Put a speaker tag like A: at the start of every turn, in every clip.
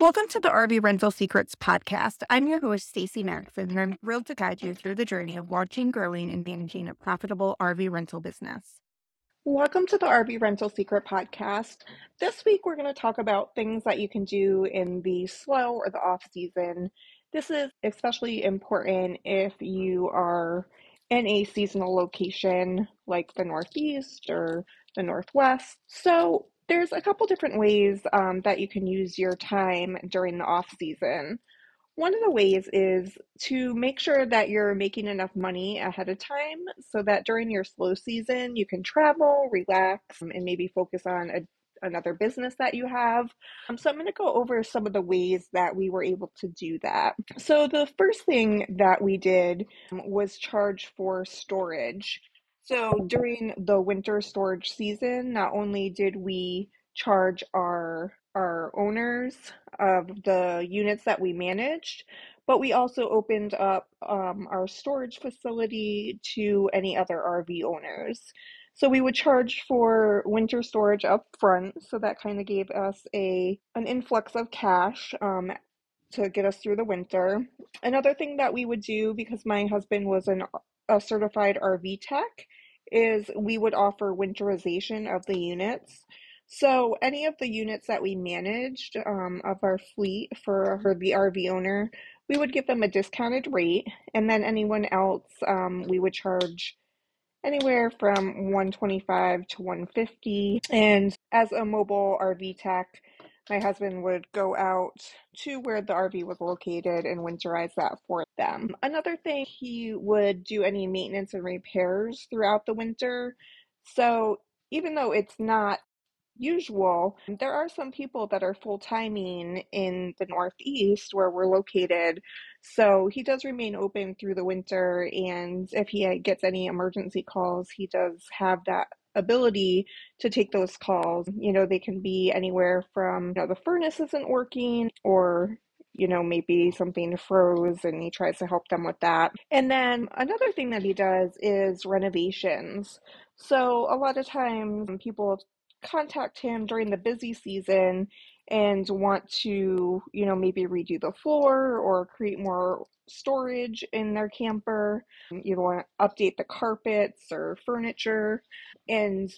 A: Welcome to the RV Rental Secrets podcast. I'm your host, Stacey Maxson, and I'm thrilled to guide you through the journey of launching, growing, and managing a profitable RV rental business.
B: Welcome to the RV Rental Secret podcast. This week, we're going to talk about things that you can do in the slow or the off season. This is especially important if you are in a seasonal location like the Northeast or the Northwest. So, there's a couple different ways um, that you can use your time during the off season. One of the ways is to make sure that you're making enough money ahead of time so that during your slow season you can travel, relax, and maybe focus on a, another business that you have. Um, so, I'm going to go over some of the ways that we were able to do that. So, the first thing that we did was charge for storage. So during the winter storage season, not only did we charge our our owners of the units that we managed, but we also opened up um, our storage facility to any other RV owners. So we would charge for winter storage up front, so that kind of gave us a an influx of cash um, to get us through the winter. Another thing that we would do because my husband was an a certified RV tech is we would offer winterization of the units. So any of the units that we managed um, of our fleet for, for the RV owner, we would give them a discounted rate, and then anyone else um, we would charge anywhere from 125 to 150 and as a mobile rv tech my husband would go out to where the RV was located and winterize that for them. Another thing, he would do any maintenance and repairs throughout the winter. So even though it's not usual, there are some people that are full timing in the Northeast where we're located. So he does remain open through the winter. And if he gets any emergency calls, he does have that ability to take those calls. You know, they can be anywhere from, you know, the furnace isn't working or you know, maybe something froze and he tries to help them with that. And then another thing that he does is renovations. So a lot of times people contact him during the busy season and want to, you know, maybe redo the floor or create more storage in their camper. You want to update the carpets or furniture. And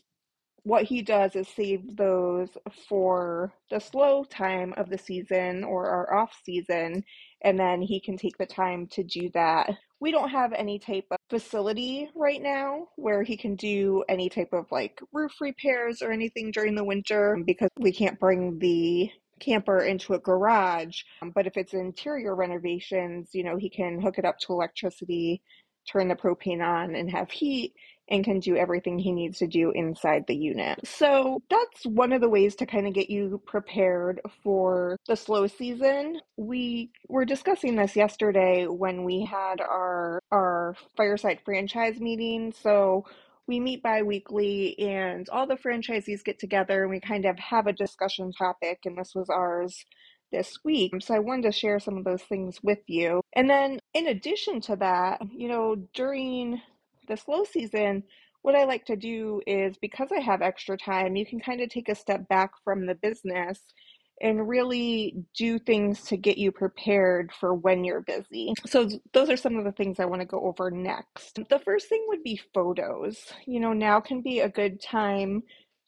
B: what he does is save those for the slow time of the season or our off season, and then he can take the time to do that. We don't have any type of facility right now where he can do any type of like roof repairs or anything during the winter because we can't bring the camper into a garage. Um, but if it's interior renovations, you know, he can hook it up to electricity, turn the propane on, and have heat and can do everything he needs to do inside the unit. So that's one of the ways to kind of get you prepared for the slow season. We were discussing this yesterday when we had our our fireside franchise meeting. So we meet bi-weekly and all the franchisees get together and we kind of have a discussion topic and this was ours this week. So I wanted to share some of those things with you. And then in addition to that, you know, during the slow season, what I like to do is because I have extra time, you can kind of take a step back from the business and really do things to get you prepared for when you're busy. So, those are some of the things I want to go over next. The first thing would be photos. You know, now can be a good time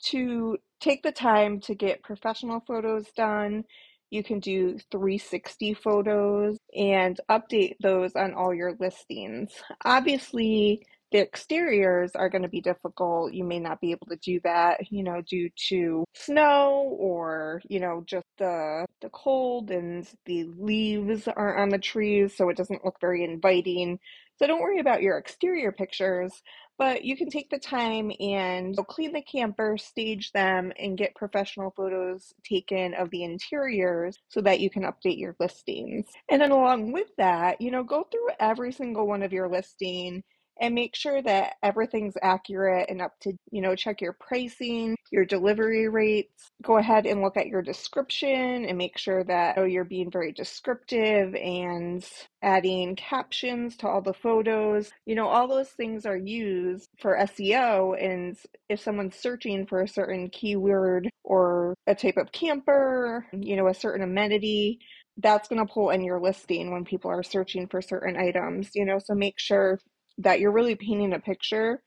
B: to take the time to get professional photos done. You can do 360 photos and update those on all your listings. Obviously, the exteriors are going to be difficult. You may not be able to do that, you know, due to snow or, you know, just the the cold and the leaves aren't on the trees, so it doesn't look very inviting. So don't worry about your exterior pictures, but you can take the time and clean the camper, stage them, and get professional photos taken of the interiors so that you can update your listings. And then along with that, you know, go through every single one of your listing and make sure that everything's accurate and up to, you know, check your pricing, your delivery rates. Go ahead and look at your description and make sure that oh, you're being very descriptive and adding captions to all the photos. You know, all those things are used for SEO. And if someone's searching for a certain keyword or a type of camper, you know, a certain amenity, that's going to pull in your listing when people are searching for certain items, you know, so make sure that you're really painting a picture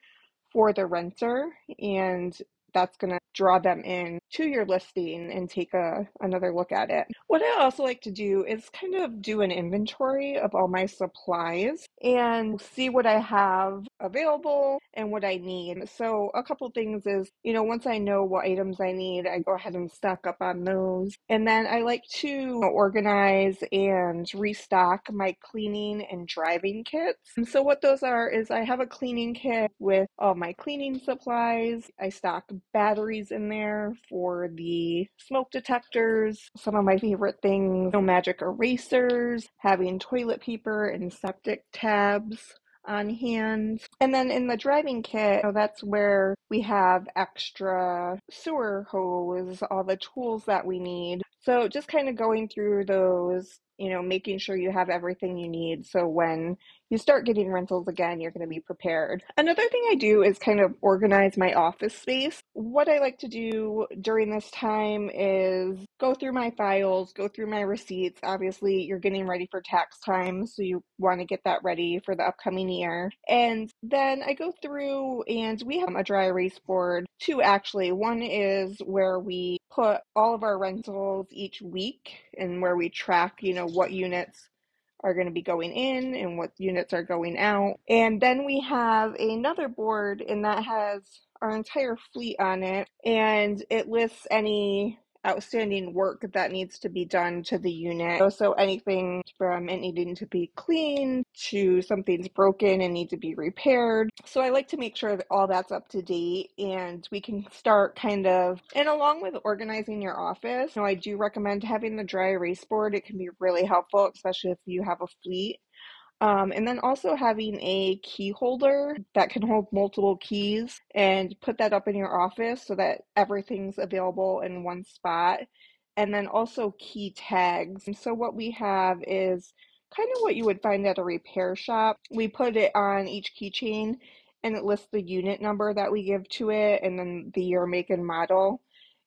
B: for the renter and that's going to draw them in to your listing and take a another look at it. What I also like to do is kind of do an inventory of all my supplies and see what I have available and what I need. So a couple things is, you know, once I know what items I need, I go ahead and stock up on those. And then I like to organize and restock my cleaning and driving kits. And so what those are is I have a cleaning kit with all my cleaning supplies. I stock batteries in there for the smoke detectors. Some of my favorite things, no magic erasers, having toilet paper and septic tabs on hand. And then in the driving kit, know, that's where we have extra sewer hose, all the tools that we need. So just kind of going through those, you know, making sure you have everything you need. So when you start getting rentals again, you're going to be prepared. Another thing I do is kind of organize my office space. What I like to do during this time is go through my files, go through my receipts. Obviously, you're getting ready for tax time, so you want to get that ready for the upcoming year. And then I go through and we have a dry erase board, two actually. One is where we put all of our rentals each week and where we track, you know, what units are going to be going in and what units are going out. And then we have another board, and that has our entire fleet on it, and it lists any outstanding work that needs to be done to the unit. So anything from it needing to be cleaned to something's broken and need to be repaired. So I like to make sure that all that's up to date and we can start kind of and along with organizing your office, you know, I do recommend having the dry erase board. It can be really helpful, especially if you have a fleet. Um, and then also having a key holder that can hold multiple keys and put that up in your office so that everything's available in one spot. And then also key tags. And so what we have is kind of what you would find at a repair shop. We put it on each keychain and it lists the unit number that we give to it and then the year, make, and model.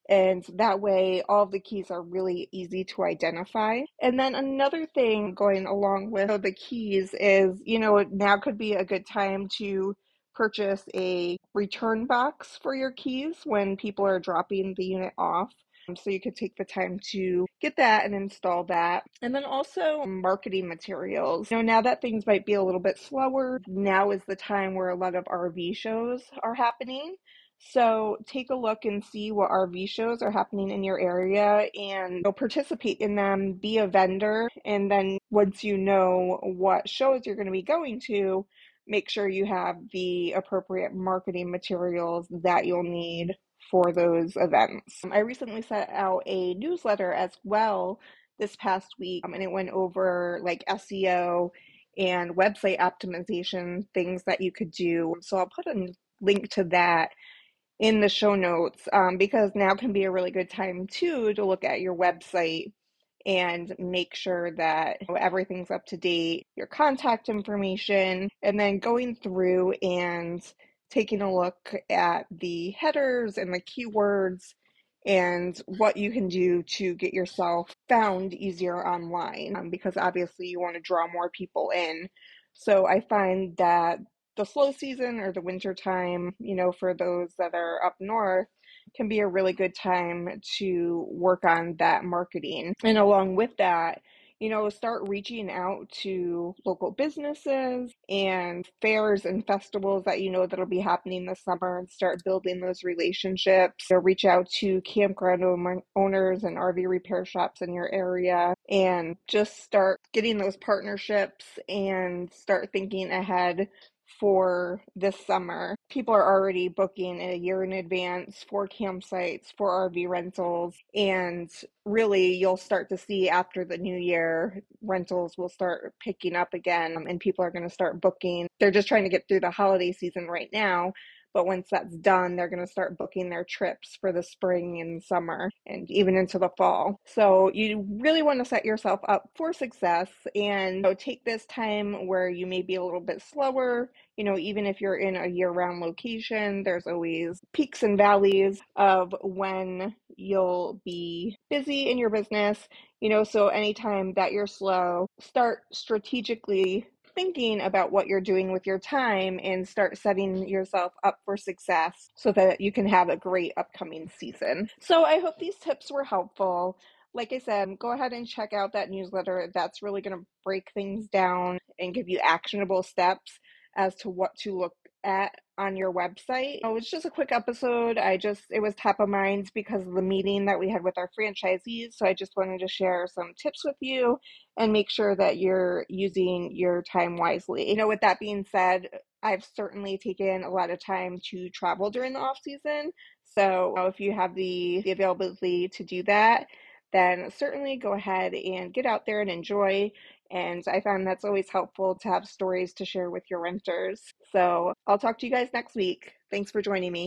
B: And that way, all the keys are really easy to identify. And then another thing going along with the keys is, you know, now could be a good time to purchase a return box for your keys when people are dropping the unit off. Um, so you could take the time to get that and install that. And then also marketing materials. You know, now that things might be a little bit slower, now is the time where a lot of RV shows are happening. So take a look and see what RV shows are happening in your area and participate in them, be a vendor, and then once you know what shows you're going to be going to, make sure you have the appropriate marketing materials that you'll need for those events. I recently sent out a newsletter as well this past week, um, and it went over like SEO and website optimization things that you could do. So I'll put a link to that in the show notes um, because now can be a really good time too to look at your website and make sure that you know, everything's up to date, your contact information, and then going through and taking a look at the headers and the keywords and what you can do to get yourself found easier online um, because obviously you want to draw more people in. So I find that the slow season or the winter time, you know, for those that are up north, can be a really good time to work on that marketing. And along with that, you know, start reaching out to local businesses and fairs and festivals that you know that'll be happening this summer and start building those relationships. So reach out to campground owners and RV repair shops in your area and just start getting those partnerships and start thinking ahead for this summer. people are already booking a year in advance for campsites, for RV rentals, and really you'll start to see after the new year rentals will start picking up again and people are going to start booking. They're just trying to get through the holiday season right now, but once that's done, they're going to start booking their trips for the spring and summer and even into the fall. So you really want to set yourself up for success and you know, take this time where you may be a little bit slower. You know, even if you're in a year round location, there's always peaks and valleys of when you'll be busy in your business. You know, so anytime that you're slow, start strategically thinking about what you're doing with your time and start setting yourself up for success so that you can have a great upcoming season. So I hope these tips were helpful. Like I said, go ahead and check out that newsletter. That's really going to break things down and give you actionable steps as to what to look at on your website. Oh, it was just a quick episode. I just, it was top of mind because of the meeting that we had with our franchisees. So I just wanted to share some tips with you and make sure that you're using your time wisely. You know, with that being said, I've certainly taken a lot of time to travel during the off season. So if you have the, the availability to do that, then certainly go ahead and get out there and enjoy. And I found that's always helpful to have stories to share with your renters. So I'll talk to you guys next week. Thanks for joining me.